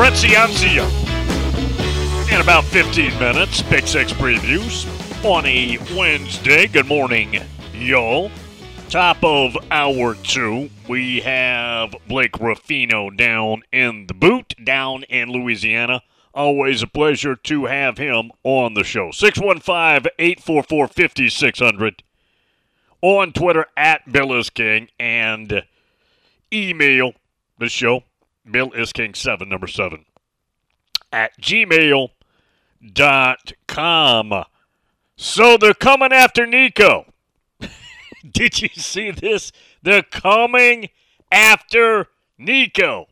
Brett Ciancia. In about 15 minutes, Pick Six previews on a Wednesday. Good morning, y'all. Top of hour two, we have Blake Ruffino down in the boot, down in Louisiana. Always a pleasure to have him on the show. 615 844 5600 on Twitter at Bill is King and email the show, Bill is King 7, number 7, at gmail.com. So they're coming after Nico. Did you see this? They're coming after Nico.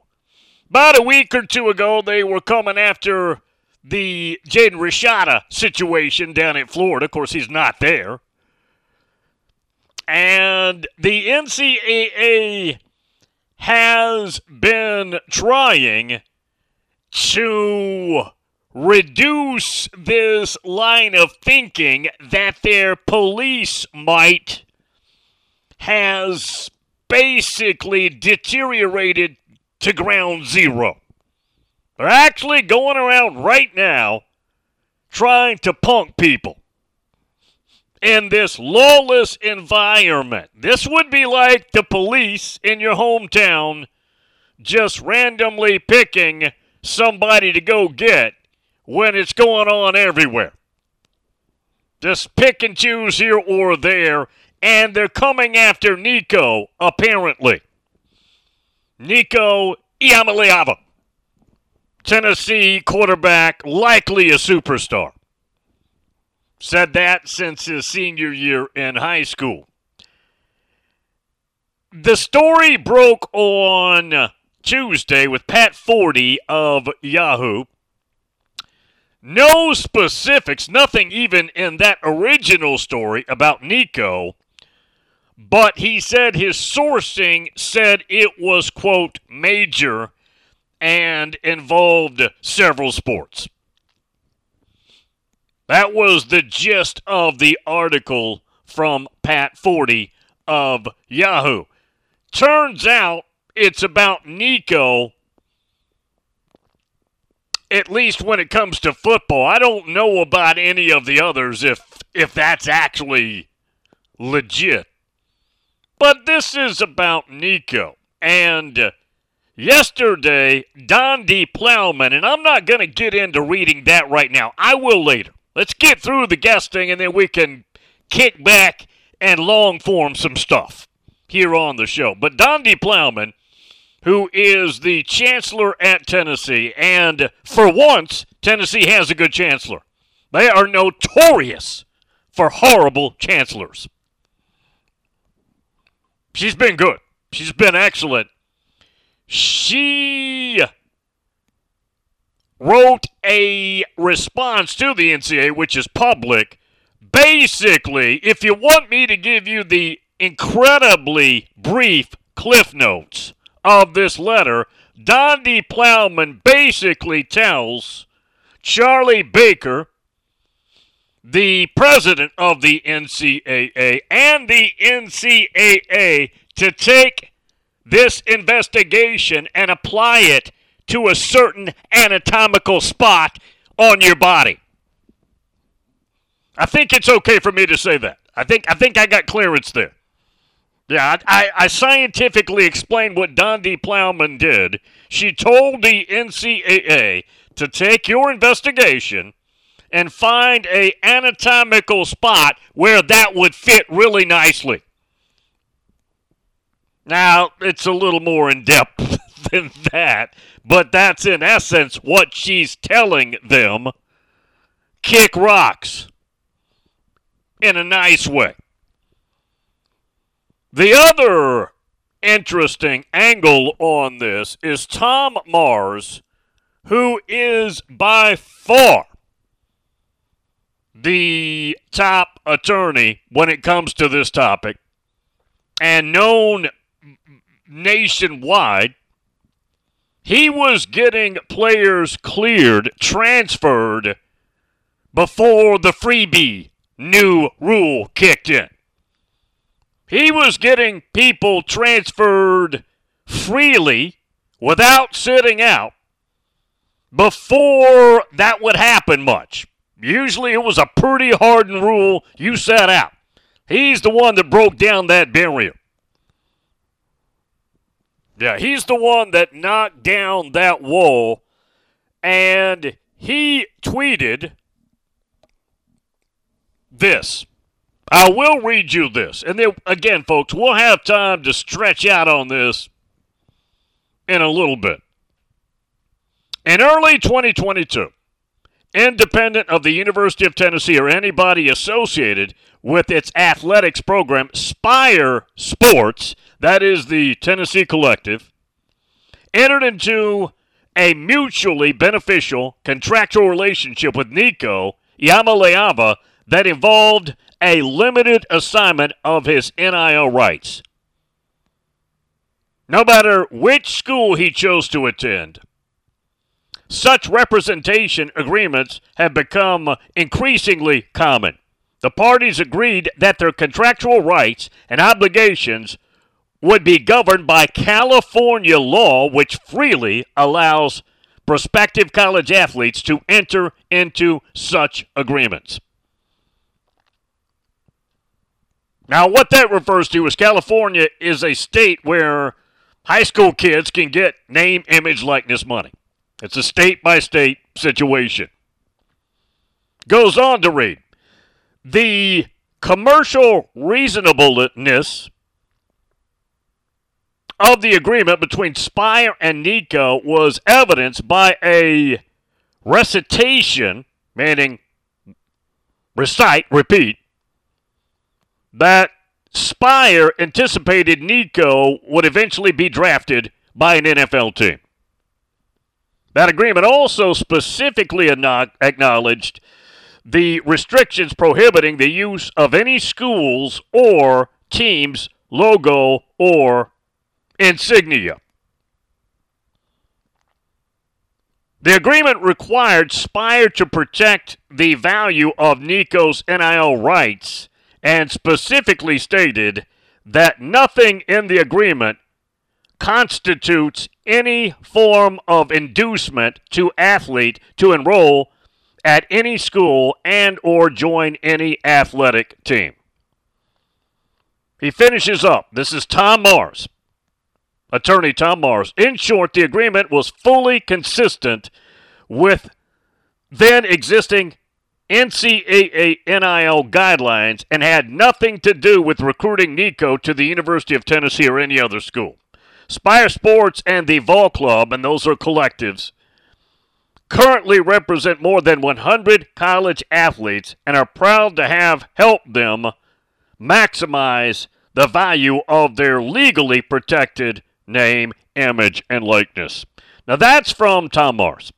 About a week or two ago, they were coming after the Jaden Rashada situation down in Florida. Of course, he's not there. And the NCAA has been trying to reduce this line of thinking that their police might has basically deteriorated to ground zero. They're actually going around right now trying to punk people in this lawless environment. This would be like the police in your hometown just randomly picking somebody to go get when it's going on everywhere. Just pick and choose here or there, and they're coming after Nico, apparently. Nico Iamaleava, Tennessee quarterback, likely a superstar. Said that since his senior year in high school. The story broke on Tuesday with Pat Forde of Yahoo. No specifics, nothing even in that original story about Nico, but he said his sourcing said it was, quote, major and involved several sports. That was the gist of the article from Pat Forde of Yahoo. Turns out it's about Nico, at least when it comes to football. I don't know about any of the others if if that's actually legit. But this is about Nico. And yesterday, Donde Plowman, and I'm not going to get into reading that right now. I will later. Let's get through the guesting and then we can kick back and long form some stuff here on the show. But Donde Plowman, who is the chancellor at Tennessee, and for once, Tennessee has a good chancellor. They are notorious for horrible chancellors. She's been good. She's been excellent. She wrote a response to the NCAA, which is public. Basically, if you want me to give you the incredibly brief cliff notes of this letter, Donde Plowman basically tells Charlie Baker, the president of the NCAA, and the NCAA to take this investigation and apply it to a certain anatomical spot on your body. I think it's okay for me to say that. I think I think I got clearance there. Yeah, I, I scientifically explained what Donde Plowman did. She told the NCAA to take your investigation and find a anatomical spot where that would fit really nicely. Now, it's a little more in depth than that, but that's in essence what she's telling them. Kick rocks in a nice way. The other interesting angle on this is Tom Mars, who is by far the top attorney when it comes to this topic and known nationwide. He was getting players cleared, transferred before the freebie new rule kicked in. He was getting people transferred freely without sitting out before that would happen much. Usually it was a pretty hardened rule. You sat out. He's the one that broke down that barrier. Yeah, he's the one that knocked down that wall. And he tweeted this. I will read you this. And then, again, folks, we'll have time to stretch out on this in a little bit. In early 2022, independent of the University of Tennessee or anybody associated with its athletics program, Spire Sports, that is the Tennessee Collective, entered into a mutually beneficial contractual relationship with Nico Iamaleava that involved a limited assignment of his NIL rights. No matter which school he chose to attend, such representation agreements have become increasingly common. The parties agreed that their contractual rights and obligations would be governed by California law, which freely allows prospective college athletes to enter into such agreements. Now, what that refers to is California is a state where high school kids can get name, image, likeness money. It's a state by state situation. Goes on to read the commercial reasonableness of the agreement between Spire and Nico was evidenced by a recitation, meaning recite, repeat, that Spire anticipated Nico would eventually be drafted by an NFL team. That agreement also specifically acknowledged the restrictions prohibiting the use of any school's or team's logo or insignia. The agreement required Spire to protect the value of Nico's NIL rights and specifically stated that nothing in the agreement constitutes any form of inducement to athlete to enroll at any school and or join any athletic team. He finishes up. This is Tom Mars, attorney Tom Mars. In short, the agreement was fully consistent with then existing NCAA NIL guidelines and had nothing to do with recruiting Nico to the University of Tennessee or any other school. Spire Sports and the Vol Club, and those are collectives, currently represent more than 100 college athletes and are proud to have helped them maximize the value of their legally protected name, image, and likeness. Now that's from Tom Mars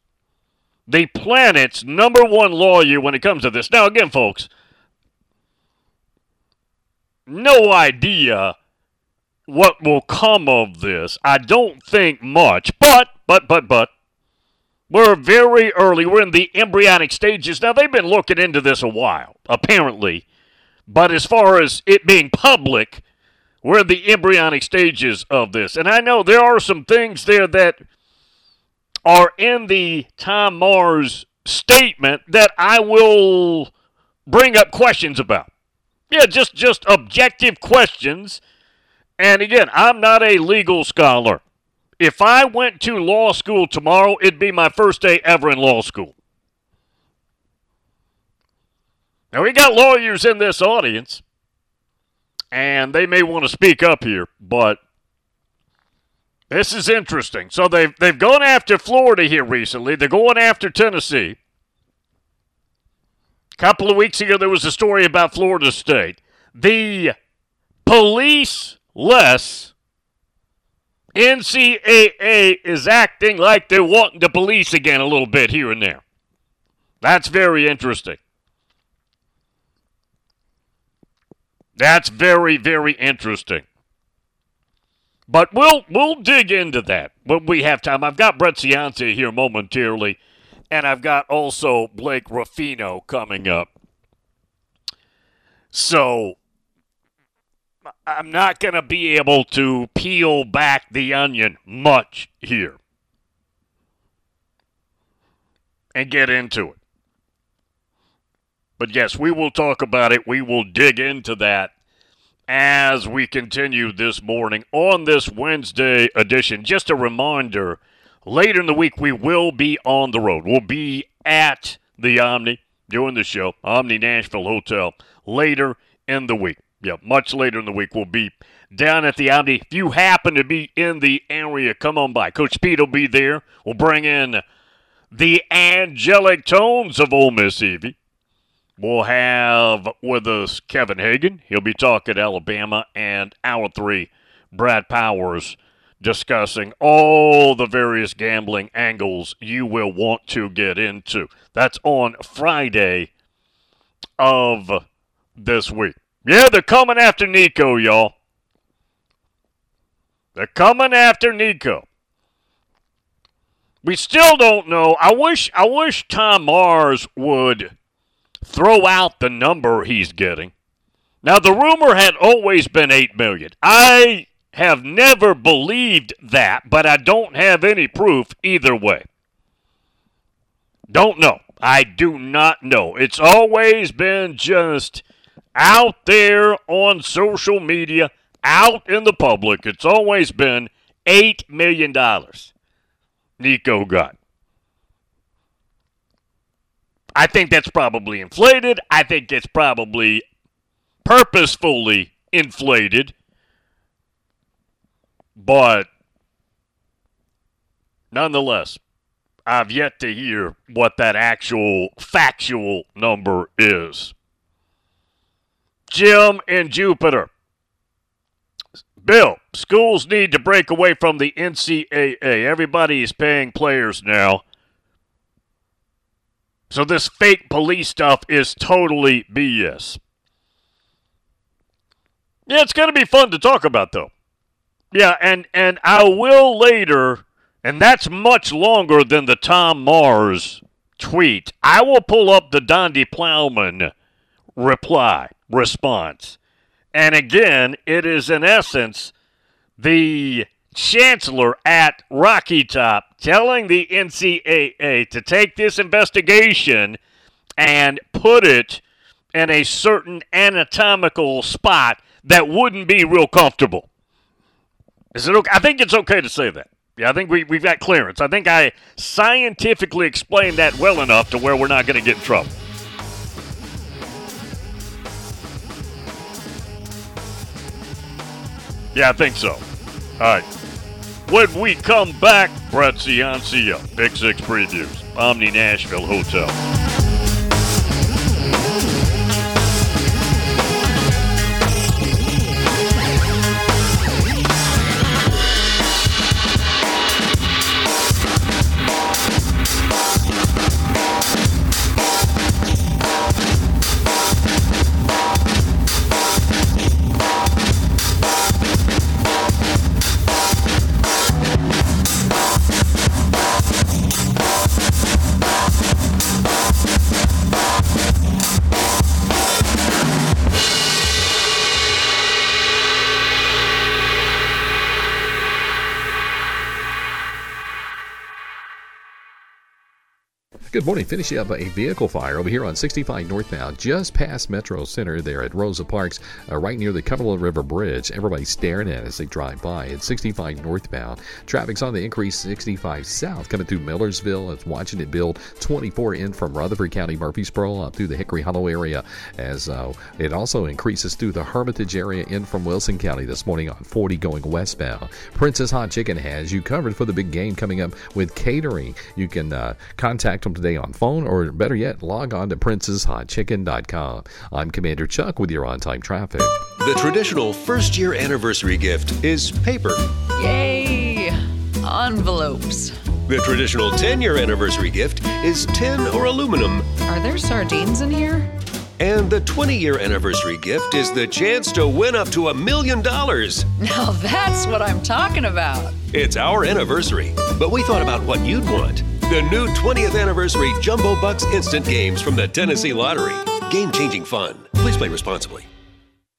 the planet's number one lawyer when it comes to this. Now, again, folks, no idea what will come of this. I don't think much, but, but, but, but, we're very early. We're in the embryonic stages. Now, they've been looking into this a while, apparently. But as far as it being public, we're in the embryonic stages of this. And I know there are some things there that are in the Tom Mars statement that I will bring up questions about. Yeah, just just objective questions. And again, I'm not a legal scholar. If I went to law school tomorrow, it'd be my first day ever in law school. Now, we got lawyers in this audience, and they may want to speak up here, but this is interesting. So they've, they've gone after Florida here recently, they're going after Tennessee. A couple of weeks ago, there was a story about Florida State. The police less NCAA is acting like they're wanting to police again a little bit here and there. That's very interesting. That's very, very interesting. But we'll we'll dig into that when we have time. I've got Brett Ciancia here momentarily, and I've got also Blake Ruffino coming up. So I'm not going to be able to peel back the onion much here and get into it. But yes, we will talk about it. We will dig into that as we continue this morning on this Wednesday edition. Just a reminder later in the week, we will be on the road. We'll be at the Omni doing the show, Omni Nashville Hotel, later in the week yeah, much later in the week, we'll be down at the Omni. If you happen to be in the area, come on by. Coach Pete will be there. We'll bring in the angelic tones of Ole Miss Evie. We'll have with us Kevin Hagan. He'll be talking Alabama and hour three, Brad Powers discussing all the various gambling angles you will want to get into. That's on Friday of this week. Yeah, they're coming after Nico, y'all. They're coming after Nico. We still don't know. I wish I wish Tom Mars would throw out the number he's getting. Now the rumor had always been 8 million. I have never believed that, but I don't have any proof either way. Don't know. I do not know. It's always been just out there on social media, out in the public, it's always been $8 million Nico got. I think that's probably inflated. I think it's probably purposefully inflated. But nonetheless, I've yet to hear what that actual factual number is. Jim and Jupiter. Bill, schools need to break away from the NCAA. Everybody is paying players now. So this fake police stuff is totally BS. Yeah, it's going to be fun to talk about though. Yeah, and and I will later, and that's much longer than the Tom Mars tweet. I will pull up the Donde Plowman reply response. And again, it is in essence the chancellor at Rocky Top telling the NCAA to take this investigation and put it in a certain anatomical spot that wouldn't be real comfortable. Is it okay? I think it's okay to say that. Yeah, I think we, we've got clearance. I think I scientifically explained that well enough to where we're not going to get in trouble. Yeah, I think so. All right. When we come back, Brett Ciancia, Pick Six Previews, Omni Nashville Hotel. Good morning. Finishing up a vehicle fire over here on 65 northbound, just past Metro Center there at Rosa Parks, uh, right near the Cumberland River Bridge. Everybody's staring at it as they drive by. It's 65 northbound. Traffic's on the increase 65 south coming through Millersville. It's watching it build 24 in from Rutherford County, Murfreesboro up through the Hickory Hollow area as uh, it also increases through the Hermitage area in from Wilson County this morning on 40 going westbound. Prince's Hot Chicken has you covered for the big game coming up with catering. You can uh, contact them today on phone or better yet, log on to princeshotchicken.com. I'm Commander Chuck with your on time traffic. The traditional first year anniversary gift is paper. Yay! Envelopes. The traditional 10 year anniversary gift is tin or aluminum. Are there sardines in here? And the 20 year anniversary gift is the chance to win up to a million dollars. Now that's what I'm talking about. It's our anniversary, but we thought about what you'd want. The new 20th anniversary Jumbo Bucks instant games from the Tennessee Lottery. Game changing fun. Please play responsibly.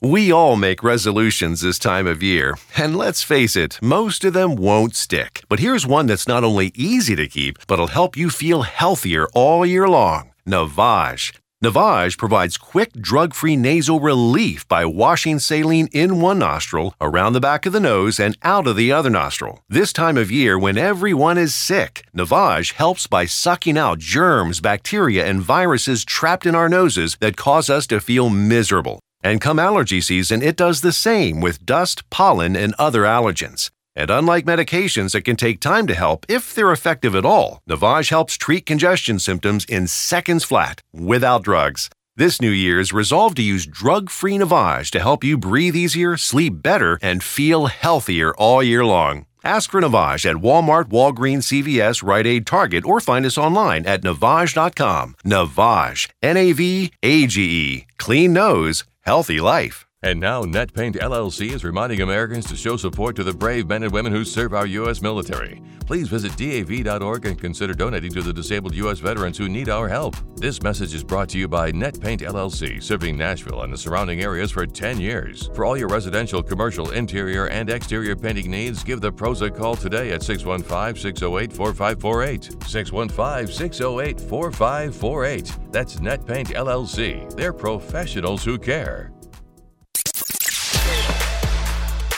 We all make resolutions this time of year, and let's face it, most of them won't stick. But here's one that's not only easy to keep, but'll help you feel healthier all year long Navage. Navage provides quick drug free nasal relief by washing saline in one nostril, around the back of the nose, and out of the other nostril. This time of year, when everyone is sick, Navage helps by sucking out germs, bacteria, and viruses trapped in our noses that cause us to feel miserable. And come allergy season, it does the same with dust, pollen, and other allergens. And unlike medications that can take time to help, if they're effective at all, Navage helps treat congestion symptoms in seconds flat, without drugs. This New Year's, resolve to use drug free Navage to help you breathe easier, sleep better, and feel healthier all year long. Ask for Navage at Walmart, Walgreens, CVS, Rite Aid, Target, or find us online at Navage.com. Navage, N A V A G E. Clean nose, healthy life. And now, NetPaint LLC is reminding Americans to show support to the brave men and women who serve our U.S. military. Please visit DAV.org and consider donating to the disabled U.S. veterans who need our help. This message is brought to you by NetPaint LLC, serving Nashville and the surrounding areas for 10 years. For all your residential, commercial, interior, and exterior painting needs, give the pros a call today at 615 608 4548. 615 608 4548. That's NetPaint LLC. They're professionals who care.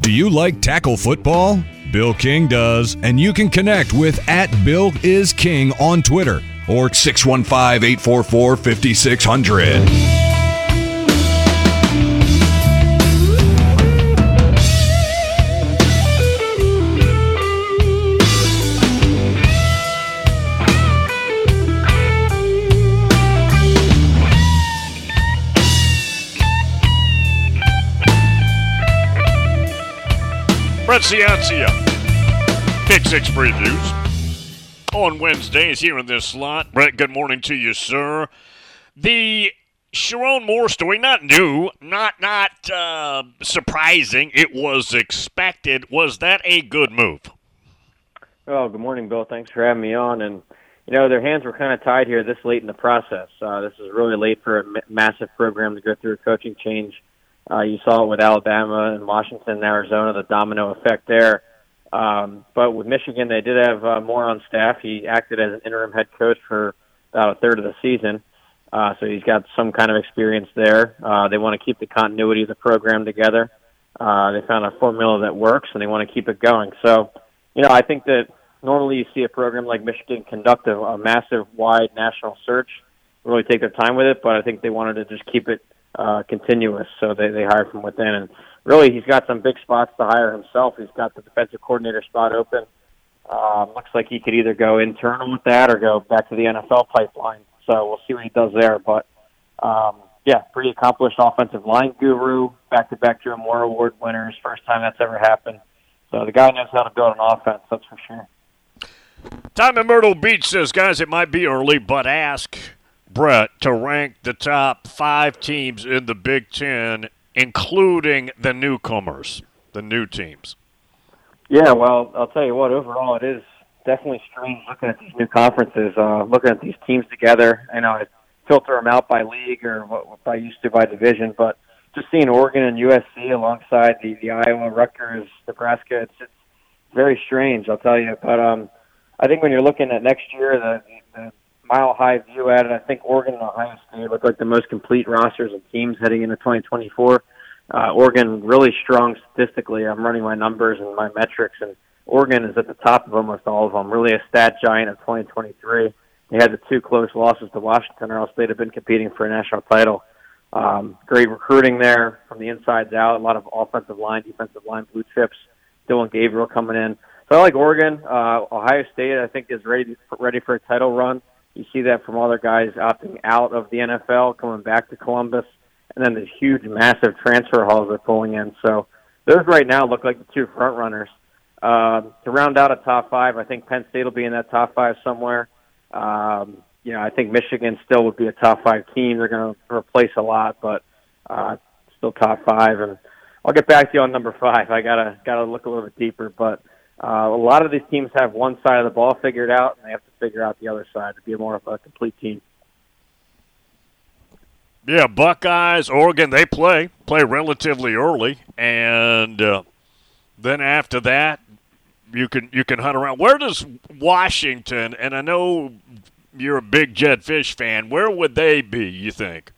Do you like tackle football? Bill King does, and you can connect with at Bill is King on Twitter or 615 844 5600. Brett Ciancia, Pick Six previews on Wednesdays here in this slot. Brett, good morning to you, sir. The Sherrone Moore story, not new, not not uh, surprising. It was expected. Was that a good move? Oh, good morning, Bill. Thanks for having me on. And you know, their hands were kind of tied here this late in the process. Uh, this is really late for a m- massive program to go through a coaching change. Uh, you saw it with Alabama and Washington and Arizona, the domino effect there. Um, but with Michigan, they did have uh, Moore on staff. He acted as an interim head coach for about a third of the season, uh, so he's got some kind of experience there. Uh, they want to keep the continuity of the program together. Uh, they found a formula that works, and they want to keep it going. So, you know, I think that normally you see a program like Michigan conduct a, a massive, wide national search, really take their time with it. But I think they wanted to just keep it uh, continuous, so they they hire from within. And really, he's got some big spots to hire himself. He's got the defensive coordinator spot open. Um, looks like he could either go internal with that or go back to the NFL pipeline. So we'll see what he does there. But um, yeah, pretty accomplished offensive line guru, back-to-back Joe Moore Award winners. First time that's ever happened. So the guy knows how to build an offense. That's for sure. Time in Myrtle Beach says, guys, it might be early, but ask Brett to rank the top five teams in the Big Ten, including the newcomers, the new teams. Yeah, well, I'll tell you what. Overall, it is definitely strange looking at these new conferences, uh, looking at these teams together. I know I filter them out by league or what, I used to by division, but just seeing Oregon and USC alongside the the Iowa, Rutgers, Nebraska, it's it's very strange. I'll tell you, but um, I think when you're looking at next year, the, the mile high view at it, I think Oregon and Ohio State look like the most complete rosters of teams heading into 2024. Uh, Oregon really strong statistically. I'm running my numbers and my metrics, and Oregon is at the top of almost all of them. Really a stat giant of 2023. They had the two close losses to Washington, or else they'd have been competing for a national title. Um, great recruiting there from the insides out. A lot of offensive line, defensive line blue chips. Dillon Gabriel coming in. So I like Oregon. Uh, Ohio State, I think, is ready ready for a title run. You see that from all their guys opting out of the NFL, coming back to Columbus, and then the huge, massive transfer hauls they're pulling in. So those right now look like the two front runners. Uh, to round out a top five, I think Penn State will be in that top five somewhere. Um, you know, I think Michigan still would be a top five team. They're going to replace a lot, but uh, still top five. And I'll get back to you on number five. I gotta gotta look a little bit deeper, but uh, a lot of these teams have one side of the ball figured out, and they have to figure out the other side to be more of a complete team. Yeah, Buckeyes, Oregon, they play play relatively early, and uh, then after that, you can you can hunt around. Where does Washington? And I know you're a big Jedd Fisch fan. Where would they be? You think?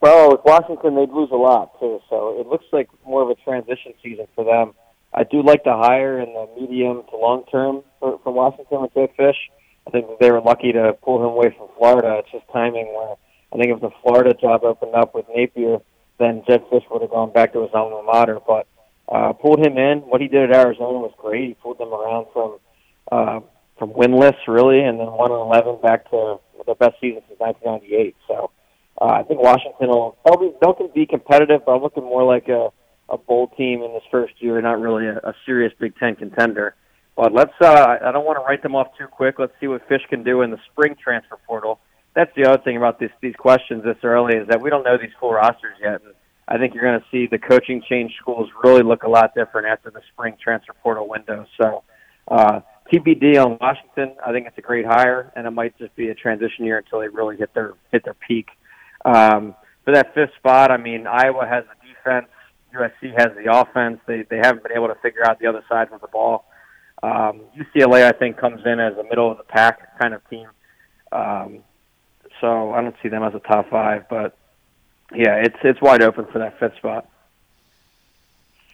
Well, with Washington, they'd lose a lot too. So it looks like more of a transition season for them. I do like the hire in the medium to long term for, Washington with Jedd Fisch. I think they were lucky to pull him away from Florida. It's just timing where I think if the Florida job opened up with Napier, then Jedd Fisch would have gone back to his alma mater. But uh, pulled him in. What he did at Arizona was great. He pulled them around from uh, from winless really, and then one and eleven back to the best season since 1998. So uh, I think Washington will be, they'll be competitive, but I'm looking more like a a bowl team in this first year, not really a, a serious Big Ten contender. But let's uh, I don't want to write them off too quick. Let's see what Fisch can do in the spring transfer portal. That's the other thing about this, these questions this early is that we don't know these full rosters yet. And I think you're going to see the coaching change schools really look a lot different after the spring transfer portal window. So uh, TBD on Washington. I think it's a great hire, and it might just be a transition year until they really hit their hit their peak. Um, for that fifth spot, I mean Iowa has the defense. USC has the offense. They they haven't been able to figure out the other side of the ball. Um, UCLA, I think, comes in as a middle of the pack kind of team. Um, so I don't see them as a top five, but yeah, it's it's wide open for that fifth spot.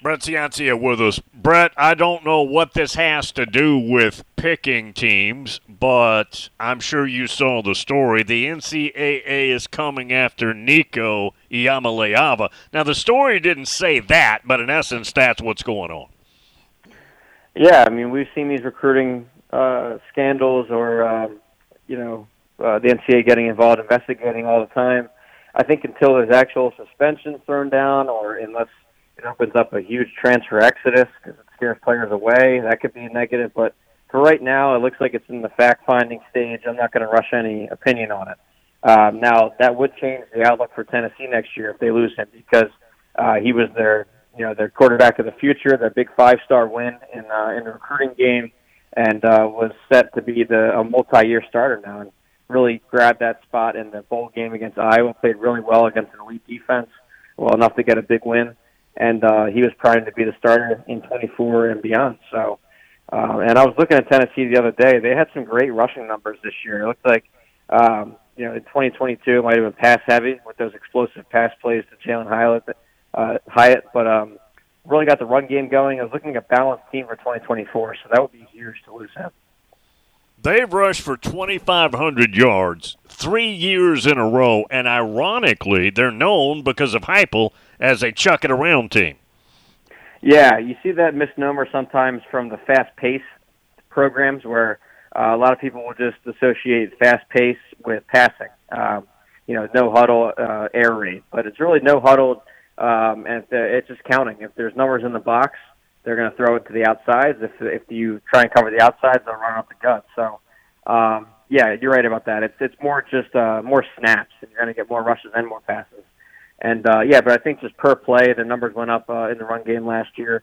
Brett Ciancia with us. Brett, I don't know what this has to do with picking teams, but I'm sure you saw the story. The NCAA is coming after Nico Iamaleava. Now, the story didn't say that, but in essence, that's what's going on. Yeah, I mean, we've seen these recruiting uh, scandals or, um, you know, uh, the NCAA getting involved, investigating all the time. I think until there's actual suspension thrown down or unless – it opens up a huge transfer exodus because it scares players away. That could be a negative, but for right now, it looks like it's in the fact-finding stage. I'm not going to rush any opinion on it. Um, now, that would change the outlook for Tennessee next year if they lose him because uh, he was their, you know, their quarterback of the future, their big five-star win in uh, in the recruiting game, and uh, was set to be the a multi-year starter now, and really grabbed that spot in the bowl game against Iowa. Played really well against an elite defense, well enough to get a big win and uh, he was primed to be the starter in 24 and beyond. So, uh, and I was looking at Tennessee the other day; they had some great rushing numbers this year. It looked like, um, you know, in 2022 it might have been pass heavy with those explosive pass plays to Jalin Hyatt, uh, Hyatt, but um, really got the run game going. I was looking at a balanced team for 2024, so that would be huge to lose him. They've rushed for 2,500 yards three years in a row, and ironically, they're known because of Heupel as a chuck it around team. Yeah, you see that misnomer sometimes from the fast pace programs where uh, a lot of people will just associate fast pace with passing. Um, you know no huddle uh, air raid, but it's really no huddle, um, and it's just counting. If there's numbers in the box, they're going to throw it to the outsides. If if you try and cover the outsides, they'll run off the gut. So. Um, yeah, you're right about that. It's it's more just uh, more snaps, and you're going to get more rushes and more passes. And uh, yeah, but I think just per play, the numbers went up uh, in the run game last year.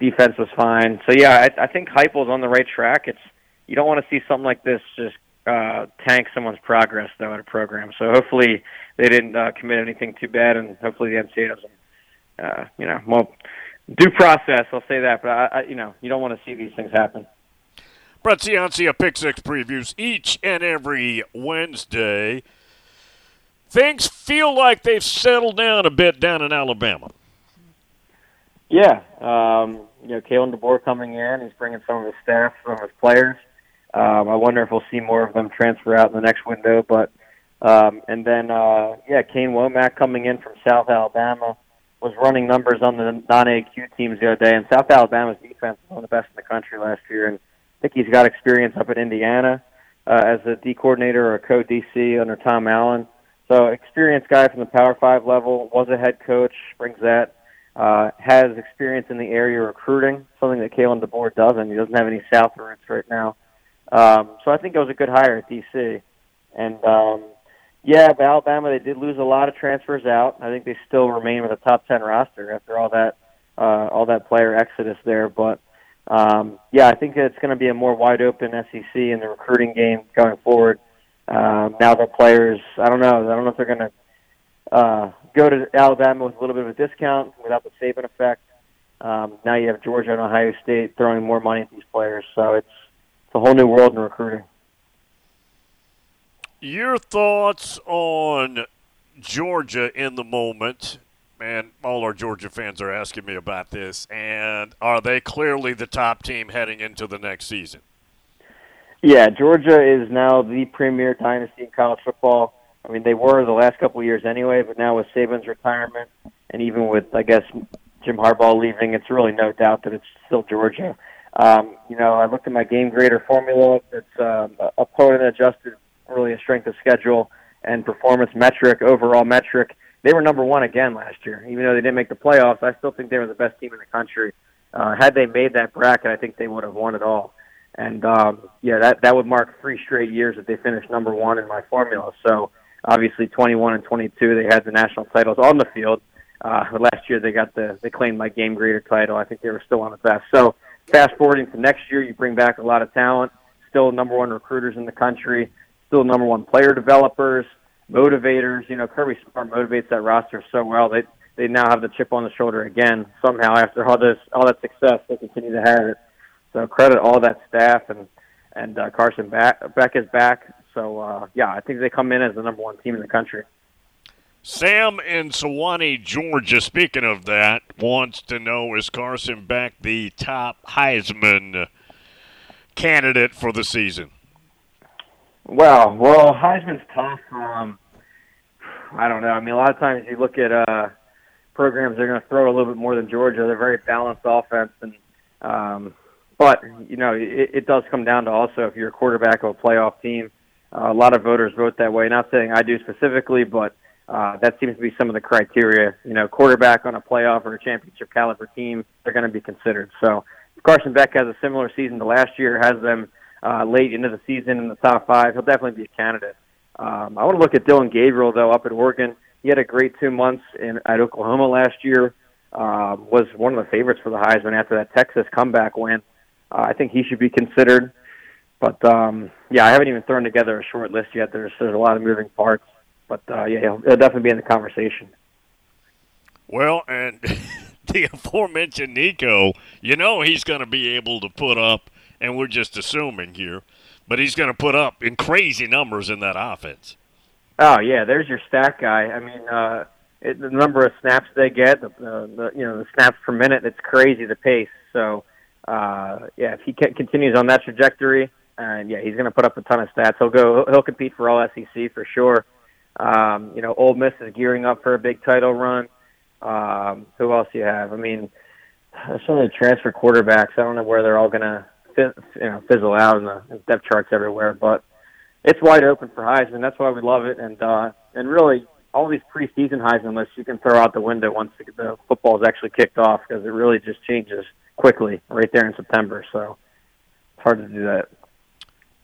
Defense was fine. So yeah, I, I think Heupel's on the right track. It's you don't want to see something like this just uh, tank someone's progress though at a program. So hopefully they didn't uh, commit anything too bad, and hopefully the NCAA doesn't. Uh, you know, well, due process. I'll say that, but I, I, you know, you don't want to see these things happen. Brett Ciancia Pick Six previews each and every Wednesday. Things feel like they've settled down a bit down in Alabama. Yeah, um, you know, Kalen DeBoer coming in, he's bringing some of his staff, some of his players. Um, I wonder if we'll see more of them transfer out in the next window. But um, and then uh, yeah, Kane Wommack coming in from South Alabama was running numbers on the non-AQ teams the other day, and South Alabama's defense was one of the best in the country last year. And I think he's got experience up at Indiana uh, as a D coordinator or a co-DC under Tom Allen. So experienced guy from the Power Five level, was a head coach, brings that. Uh, has experience in the area recruiting, something that Kalen DeBoer doesn't. He doesn't have any South roots right now. Um, so I think it was a good hire at DC. And um, yeah, but Alabama they did lose a lot of transfers out. I think they still remain with a top ten roster after all that uh, all that player exodus there. But um, yeah, I think it's going to be a more wide open SEC in the recruiting game going forward. Um, now the players, I don't know, I don't know if they're going to uh, go to Alabama with a little bit of a discount without the Saban effect. Um, now you have Georgia and Ohio State throwing more money at these players, so it's it's a whole new world in recruiting. Your thoughts on Georgia in the moment? Man, all our Georgia fans are asking me about this. And are they clearly the top team heading into the next season? Yeah, Georgia is now the premier dynasty in college football. I mean, they were the last couple of years anyway, but now with Saban's retirement and even with, I guess, Jim Harbaugh leaving, it's really no doubt that it's still Georgia. Um, you know, I looked at my game grader formula. It's um, opponent adjusted, really a strength of schedule and performance metric, overall metric. They were number one again last year, even though they didn't make the playoffs. I still think they were the best team in the country. Uh, had they made that bracket, I think they would have won it all. And um, yeah, that that would mark three straight years that they finished number one in my formula. So obviously, 21 and 22, they had the national titles on the field. Uh, last year, they got the they claimed my game grader title. I think they were still on the best. So fast forwarding to next year, you bring back a lot of talent. Still number one recruiters in the country. Still number one player developers, motivators. You know, Kirby Smart motivates that roster so well. They they now have the chip on the shoulder again. Somehow, after all this all that success, they continue to have it. So credit all that staff and and uh, Carson back, Beck is back. So uh, yeah, I think they come in as the number one team in the country. Sam in Suwanee, Georgia, speaking of that, wants to know is Carson Beck the top Heisman candidate for the season? Well, well, Heisman's tough. Um, I don't know. I mean, a lot of times you look at uh, programs, they're going to throw a little bit more than Georgia. They're very balanced offense, and um, but you know, it, it does come down to also if you're a quarterback of a playoff team. Uh, a lot of voters vote that way. Not saying I do specifically, but uh, that seems to be some of the criteria. You know, quarterback on a playoff or a championship caliber team, they're going to be considered. So Carson Beck has a similar season to last year, has them uh, late into the season in the top five. He'll definitely be a candidate. Um, I want to look at Dillon Gabriel though up at Oregon. He had a great two months in at Oklahoma last year. Uh, was one of the favorites for the Heisman after that Texas comeback win. Uh, I think he should be considered. But um, yeah, I haven't even thrown together a short list yet. There's there's a lot of moving parts. But uh, yeah, he'll, he'll definitely be in the conversation. Well, and the aforementioned Nico, you know he's going to be able to put up, and we're just assuming here, but he's going to put up in crazy numbers in that offense. Oh yeah, there's your stat guy. I mean, uh, it, the number of snaps they get, the, the, the you know the snaps per minute, it's crazy the pace. So uh, yeah, if he continues on that trajectory, and yeah, he's going to put up a ton of stats. He'll go, he'll compete for all SEC for sure. Um, you know, Ole Miss is gearing up for a big title run. Um, who else do you have? I mean, some of the transfer quarterbacks. I don't know where they're all going to you know fizzle out in the depth charts everywhere, but it's wide open for Heisman. That's why we love it, and uh, and really all these preseason Heisman lists you can throw out the window once the, the football is actually kicked off because it really just changes quickly right there in September. So it's hard to do that.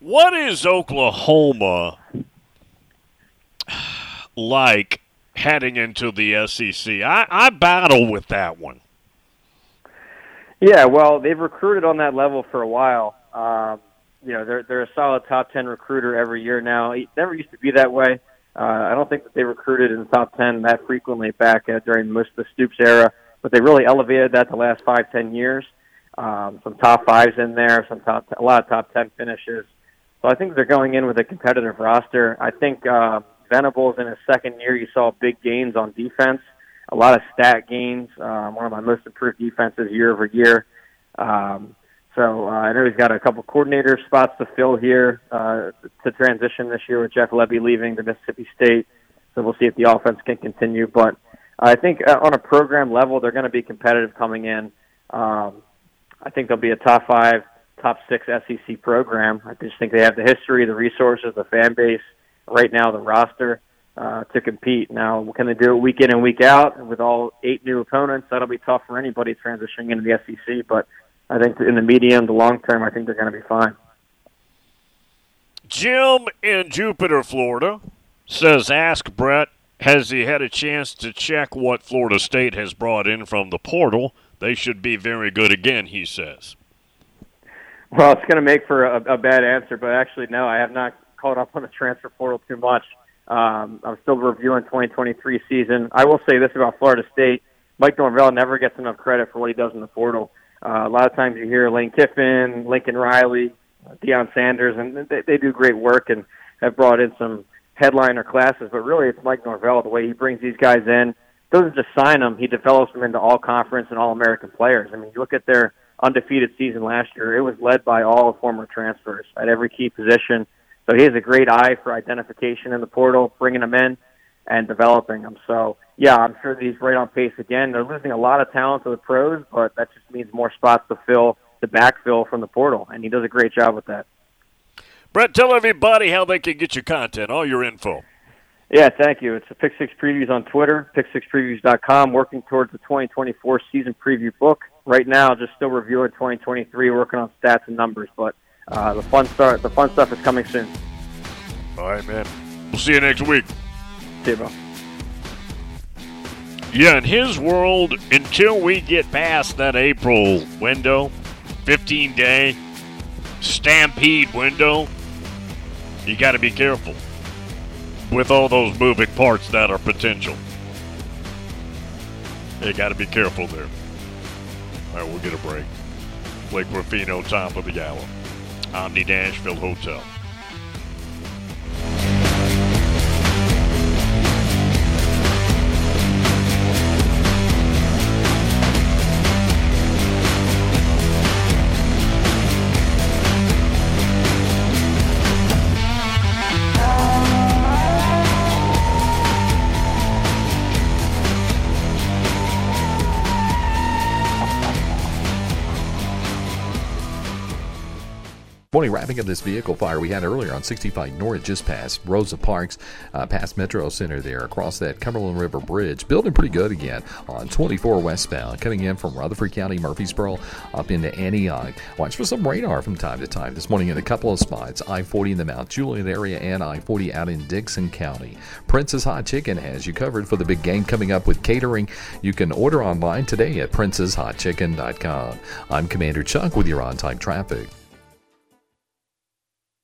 What is Oklahoma like heading into the SEC? I, I battle with that one. Yeah, well, they've recruited on that level for a while. Um, you know, they're they're a solid top ten recruiter every year now. It never used to be that way. Uh, I don't think that they recruited in the top ten that frequently back uh, during most of the Stoops era, but they really elevated that the last five ten years. Um, some top fives in there, some top a lot of top ten finishes. So I think they're going in with a competitive roster. I think uh, Venables in his second year, you saw big gains on defense, a lot of stat gains. Um, one of my most improved defenses year over year. Um, so uh, I know he's got a couple coordinator spots to fill here uh, to transition this year with Jeff Lebby leaving to Mississippi State. So we'll see if the offense can continue. But I think uh, on a program level, they're going to be competitive coming in. Um, I think they'll be a top five, top six SEC program. I just think they have the history, the resources, the fan base, right now the roster uh, to compete. Now, can they do it week in and week out with all eight new opponents? That'll be tough for anybody transitioning into the SEC. But I think in the medium the long term, I think they're going to be fine. Jim in Jupiter, Florida, says, "Ask Brett." Has he had a chance to check what Florida State has brought in from the portal? They should be very good again, he says. Well, it's going to make for a, a bad answer, but actually, no, I have not caught up on the transfer portal too much. Um, I'm still reviewing 2023 season. I will say this about Florida State: Mike Norvell never gets enough credit for what he does in the portal. Uh, a lot of times you hear Lane Kiffin, Lincoln Riley, Deion Sanders, and they, they do great work and have brought in some headliner classes. But really, it's Mike Norvell the way he brings these guys in. Doesn't just sign them; he develops them into all conference and all American players. I mean, you look at their undefeated season last year; it was led by all former transfers at every key position. So he has a great eye for identification in the portal, bringing them in and developing them. So yeah, I'm sure he's right on pace again. They're losing a lot of talent to the pros, but that just means more spots to fill the backfill from the portal, and he does a great job with that. Brett, tell everybody how they can get your content, all your info. Yeah, thank you. It's the Pick Six Previews on Twitter, pick6previews.com, working towards the 2024 season preview book. Right now, just still reviewing 2023, working on stats and numbers, but uh, the fun start, the fun stuff is coming soon. All right, man. We'll see you next week. See you, bro. Yeah, in his world, until we get past that April window, 15 day stampede window, you got to be careful with all those moving parts that are potential. You got to be careful there. All right, we'll get a break. Blake Ruffino, top of the hour. Omni Nashville Hotel. Morning, wrapping up this vehicle fire we had earlier on 65 North, just past Rosa Parks, uh, past Metro Center there, across that Cumberland River Bridge. Building pretty good again on 24 westbound, coming in from Rutherford County, Murfreesboro, up into Antioch. Watch for some radar from time to time. This morning in a couple of spots I 40 in the Mount Juliet area and I 40 out in Dickson County. Prince's Hot Chicken has you covered for the big game coming up with catering. You can order online today at princeshotchicken.com. I'm Commander Chuck with your on time traffic.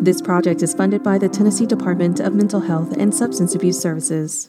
This project is funded by the Tennessee Department of Mental Health and Substance Abuse Services.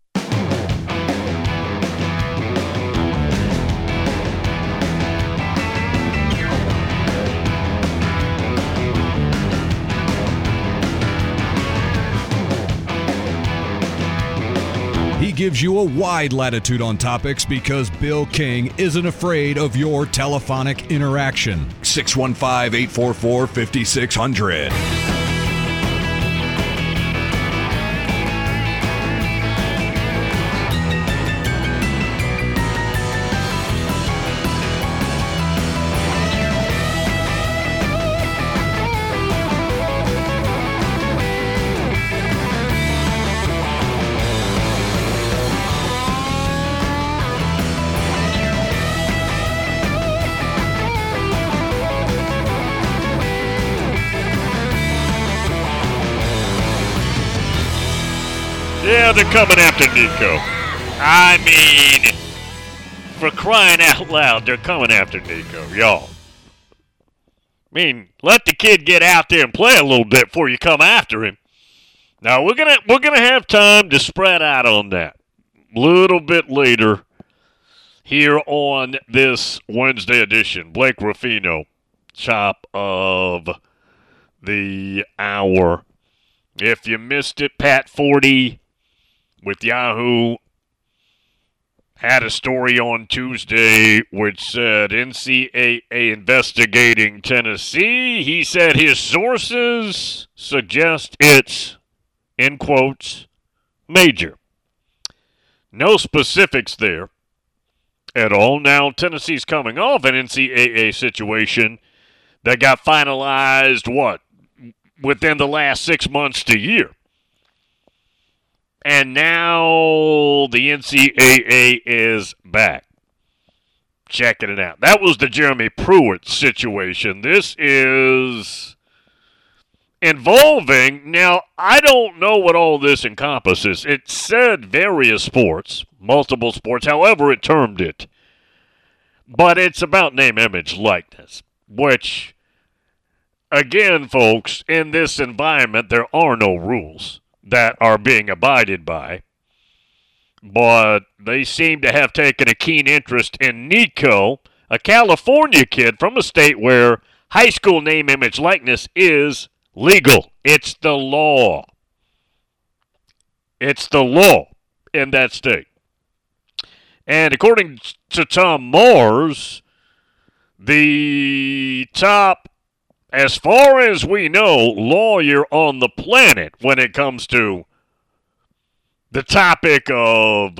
Gives you a wide latitude on topics because Bill King isn't afraid of your telephonic interaction. 615 844 5600. They're coming after Nico. I mean, for crying out loud, they're coming after Nico, y'all. I mean, let the kid get out there and play a little bit before you come after him. Now we're gonna we're gonna have time to spread out on that a little bit later here on this Wednesday edition. Blake Ruffino, chop of the hour. If you missed it, Pat Forde with Yahoo had a story on Tuesday which said NCAA investigating Tennessee. He said his sources suggest it's, in quotes, major. No specifics there at all. Now, Tennessee's coming off an NCAA situation that got finalized, what, within the last six months to year. And now the NCAA is back. Checking it out. That was the Jeremy Pruitt situation. This is involving, now, I don't know what all this encompasses. It said various sports, multiple sports, however it termed it. But it's about name, image, likeness, which, again, folks, in this environment, there are no rules that are being abided by. But they seem to have taken a keen interest in Nico, a California kid from a state where high school name, image, likeness is legal. It's the law. It's the law in that state. And according to Tom Mars, the top as far as we know, lawyer on the planet when it comes to the topic of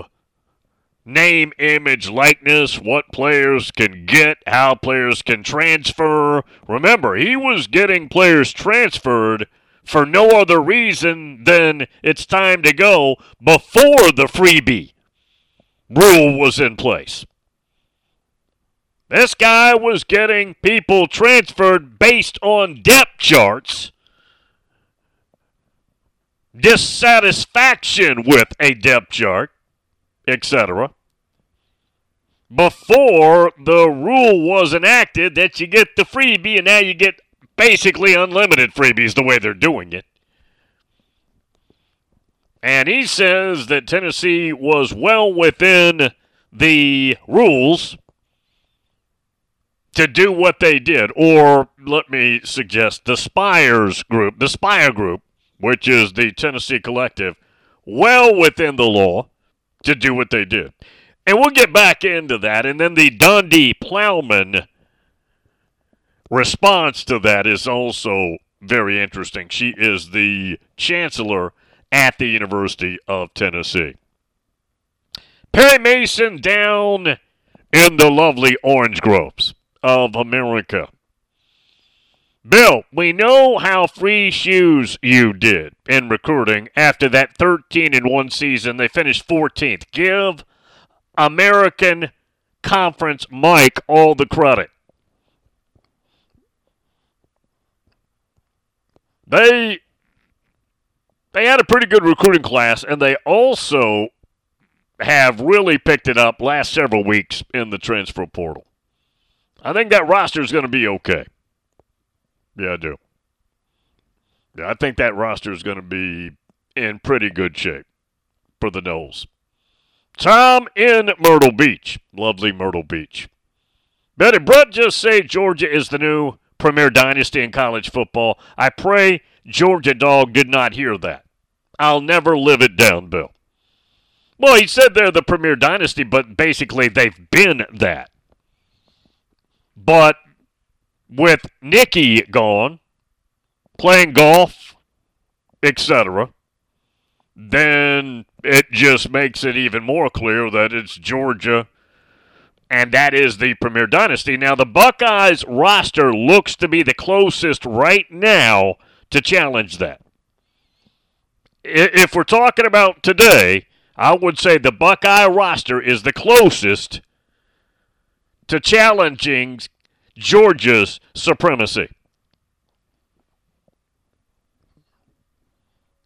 name, image, likeness, what players can get, how players can transfer. Remember, he was getting players transferred for no other reason than it's time to go before the freebie rule was in place. This guy was getting people transferred based on depth charts, dissatisfaction with a depth chart, etc. Before the rule was enacted that you get the freebie and now you get basically unlimited freebies the way they're doing it. And he says that Tennessee was well within the rules to do what they did. Or let me suggest the Spyres group, the Spyre group, which is the Tennessee collective, well within the law to do what they did. And we'll get back into that. And then the Donde Plowman response to that is also very interesting. She is the chancellor at the University of Tennessee. Perry Mason down in the lovely orange groves of America. Bill, we know how free shoes you did in recruiting after that 13 in one season. They finished 14th. Give American Conference Mike all the credit. They they had a pretty good recruiting class, and they also have really picked it up last several weeks in the transfer portal. I think that roster is going to be okay. Yeah, I do. Yeah, I think that roster is going to be in pretty good shape for the Noles. Tom in Myrtle Beach. Lovely Myrtle Beach. Betty Brett just say Georgia is the new premier dynasty in college football. I pray Georgia Dog did not hear that. I'll never live it down, Bill. Well, he said they're the premier dynasty, but basically they've been that. But with Nikki gone, playing golf, etc., then it just makes it even more clear that it's Georgia and that is the premier dynasty. Now, the Buckeyes roster looks to be the closest right now to challenge that. If we're talking about today, I would say the Buckeye roster is the closest to challenging Georgia's supremacy.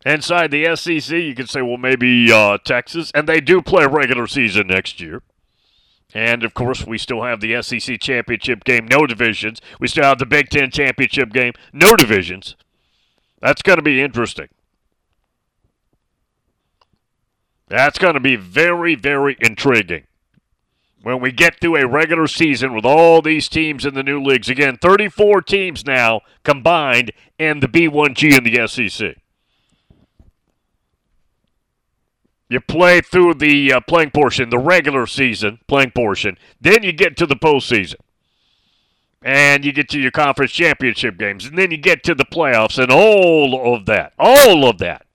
Inside the SEC, you could say, well, maybe uh, Texas, and they do play a regular season next year. And of course, we still have the SEC championship game, no divisions. We still have the Big Ten championship game, no divisions. That's going to be interesting. That's going to be very, very intriguing when we get through a regular season with all these teams in the new leagues. Again, 34 teams now combined in the B1G and the SEC. You play through the uh, playing portion, the regular season playing portion. Then you get to the postseason. And you get to your conference championship games. And then you get to the playoffs and all of that. All of that.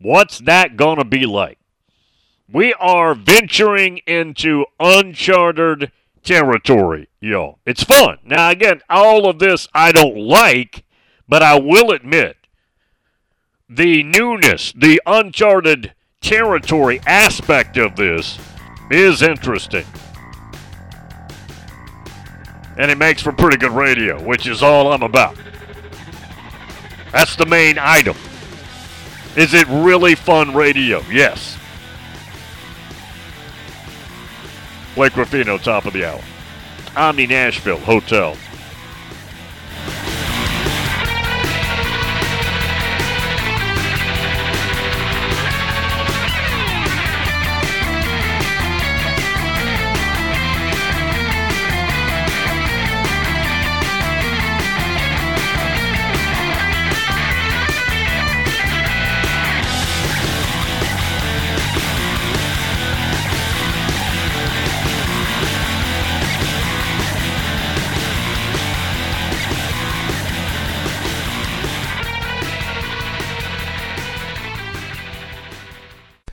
What's that going to be like? We are venturing into uncharted territory, y'all. It's fun. Now, again, all of this I don't like, but I will admit the newness, the uncharted territory aspect of this is interesting. And it makes for pretty good radio, which is all I'm about. That's the main item. Is it really fun radio? Yes. Blake Ruffino, top of the hour. Omni Nashville Hotel.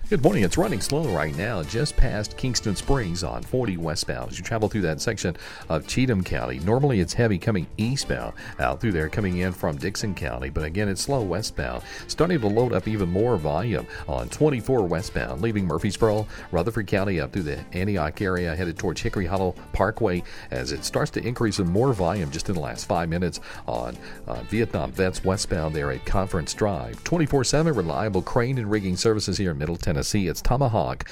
Good morning. It's running slow right now, just past Kingston Springs on 40 westbound. As you travel through that section of Cheatham County, normally it's heavy coming eastbound out through there, coming in from Dickson County, but again it's slow westbound. Starting to load up even more volume on 24 westbound, leaving Murfreesboro, Rutherford County up through the Antioch area, headed towards Hickory Hollow Parkway, as it starts to increase in more volume just in the last five minutes on uh, Vietnam Vets westbound there at Conference Drive. 24 7 reliable crane and rigging services here in Middle Tennessee. Tennessee. It's Tomahawk.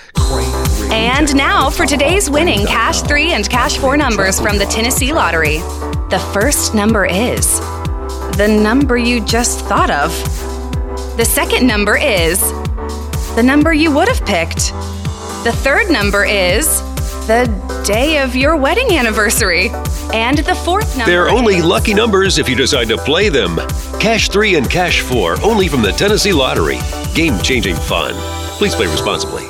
And now for today's winning Cash 3 and Cash 4 numbers from the Tennessee Lottery. The first number is the number you just thought of. The second number is the number you would have picked. The third number is the day of your wedding anniversary. And the fourth number. They're only lucky numbers if you decide to play them. Cash 3 and Cash 4 only from the Tennessee Lottery. Game changing fun. Please play responsibly.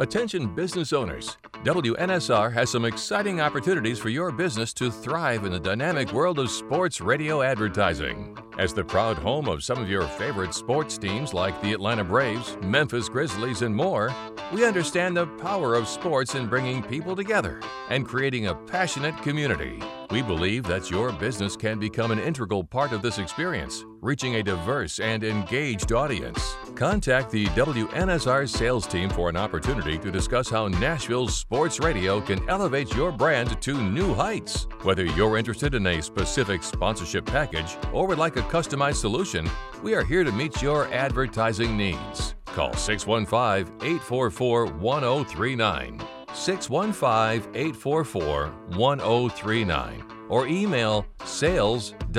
Attention business owners. WNSR has some exciting opportunities for your business to thrive in the dynamic world of sports radio advertising. As the proud home of some of your favorite sports teams like the Atlanta Braves, Memphis Grizzlies, and more, we understand the power of sports in bringing people together and creating a passionate community. We believe that your business can become an integral part of this experience, reaching a diverse and engaged audience. Contact the WNSR sales team for an opportunity to discuss how Nashville's sports radio can elevate your brand to new heights. Whether you're interested in a specific sponsorship package or would like a customized solution, we are here to meet your advertising needs. Call 615 844 1039. 615 844 1039 or email saleswnsr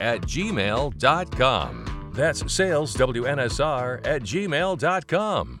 at gmail.com. That's saleswnsr at gmail.com.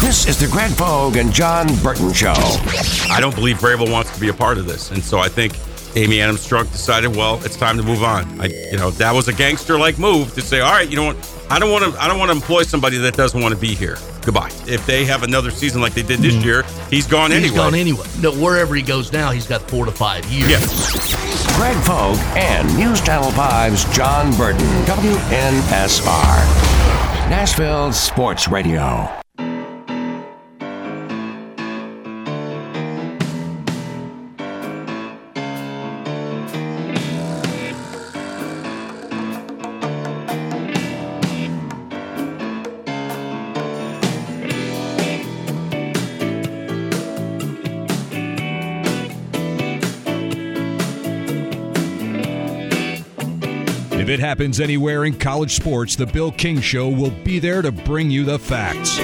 This is the Greg Pogue and John Burton Show. I don't believe Vrabel wants to be a part of this, and so I think Amy Adams Strunk decided, well, it's time to move on. I, you know, that was a gangster-like move to say, all right, you know what? I don't want to. I don't want to employ somebody that doesn't want to be here. Goodbye. If they have another season like they did this hmm. year, he's gone anyway. He's gone anyway. No, wherever he goes now, he's got four to five years. Yes. Greg Pogue and News Channel 5's John Burton, WNSR, Nashville Sports Radio. If it happens anywhere in college sports, the Bill King Show will be there to bring you the facts.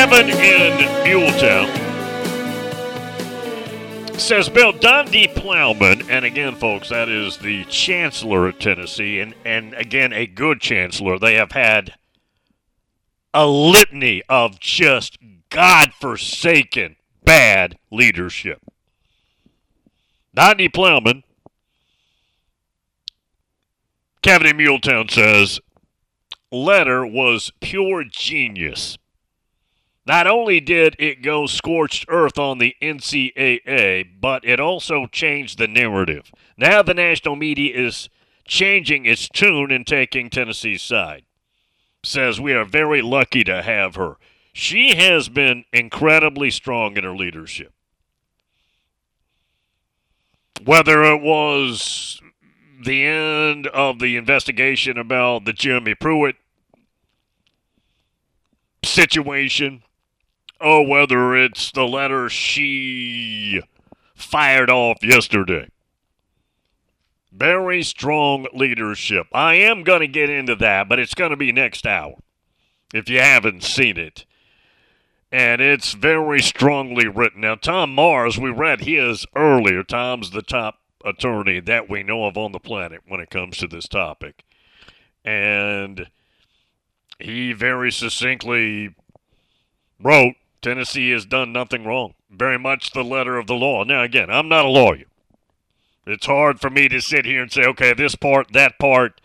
Kevin in Muletown says Bill Donde Plowman, and again, folks, that is the chancellor of Tennessee, and and again a good chancellor. They have had a litany of just godforsaken bad leadership. Donde Plowman, Kevin in Muletown says, letter was pure genius. Not only did it go scorched earth on the NCAA, but it also changed the narrative. Now the national media is changing its tune and taking Tennessee's side. Says we are very lucky to have her. She has been incredibly strong in her leadership. Whether it was the end of the investigation about the Jeremy Pruitt situation, or whether it's the letter she fired off yesterday. Very strong leadership. I am going to get into that, but it's going to be next hour if you haven't seen it. And it's very strongly written. Now, Tom Mars, we read his earlier. Tom's the top attorney that we know of on the planet when it comes to this topic. And he very succinctly wrote Tennessee has done nothing wrong. Very much the letter of the law. Now, again, I'm not a lawyer. It's hard for me to sit here and say, okay, this part, that part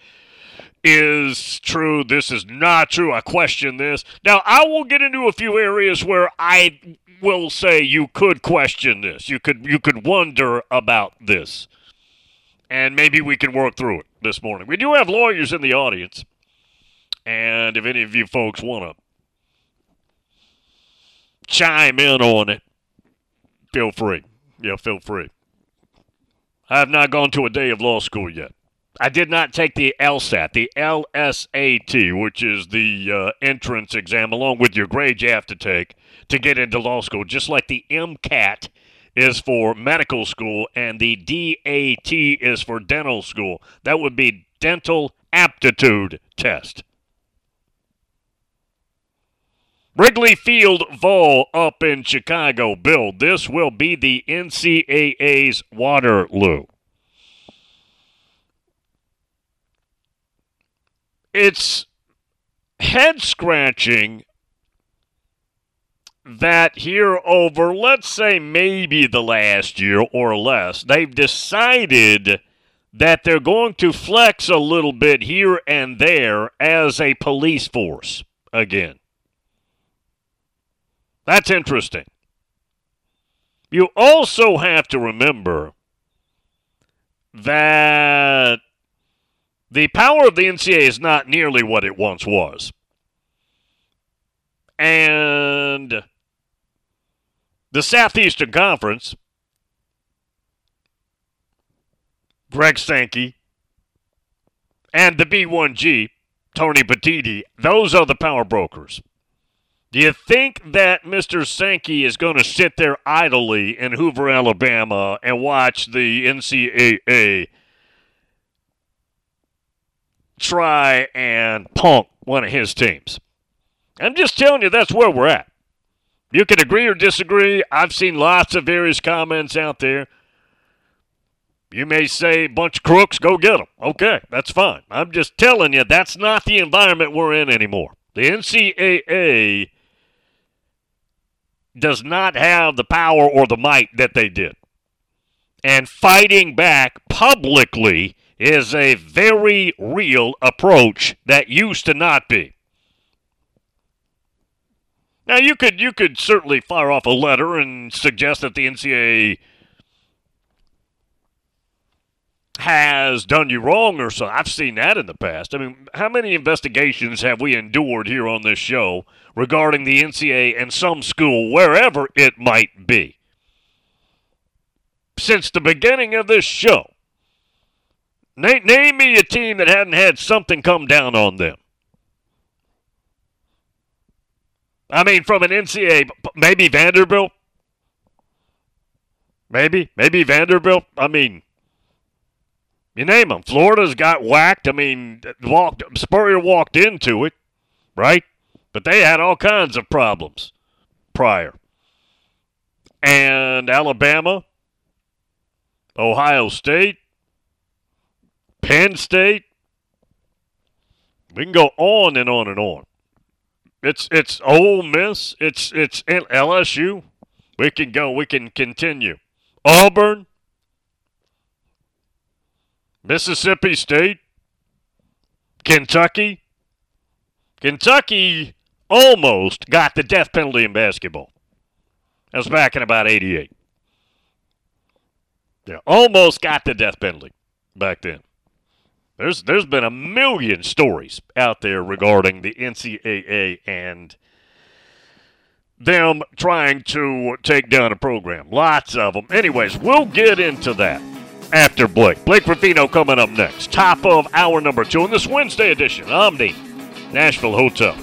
is true. This is not true. I question this. Now, I will get into a few areas where I will say you could question this. You could you could wonder about this. And maybe we can work through it this morning. We do have lawyers in the audience. And if any of you folks want to chime in on it, feel free. Yeah, feel free. I have not gone to a day of law school yet. I did not take the LSAT, the LSAT, which is the uh, entrance exam, along with your grade you have to take to get into law school, just like the MCAT is for medical school and the DAT is for dental school. That would be dental aptitude test. Wrigley Field Vol up in Chicago. Bill, this will be the NCAA's Waterloo. It's head scratching that here over, let's say, maybe the last year or less, they've decided that they're going to flex a little bit here and there as a police force again. That's interesting. You also have to remember that the power of the NCAA is not nearly what it once was. And the Southeastern Conference, Greg Sankey, and the B1G, Tony Petitti, those are the power brokers. Do you think that Mr. Sankey is going to sit there idly in Hoover, Alabama, and watch the NCAA try and punk one of his teams? I'm just telling you, that's where we're at. You can agree or disagree. I've seen lots of various comments out there. You may say, bunch of crooks, go get them. Okay, that's fine. I'm just telling you, that's not the environment we're in anymore. The NCAA does not have the power or the might that they did. And fighting back publicly is a very real approach that used to not be. Now you could you could certainly fire off a letter and suggest that the NCAA has done you wrong or so. I've seen that in the past. I mean, how many investigations have we endured here on this show regarding the NCAA and some school, wherever it might be? Since the beginning of this show, name, name me a team that hadn't had something come down on them. I mean, from an NCAA, maybe Vanderbilt. Maybe, maybe Vanderbilt. I mean, you name them. Florida's got whacked. I mean, walked Spurrier walked into it, right? But they had all kinds of problems prior. And Alabama, Ohio State, Penn State. We can go on and on and on. It's it's Ole Miss. It's it's LSU. We can go. We can continue. Auburn. Mississippi State, Kentucky. Kentucky almost got the death penalty in basketball. That was back in about 88. They almost got the death penalty back then. There's there's been a million stories out there regarding the NCAA and them trying to take down a program. Lots of them. Anyways, we'll get into that after Blake. Blake Ruffino coming up next. Top of hour number two in this Wednesday edition. Omni, Nashville Hotel.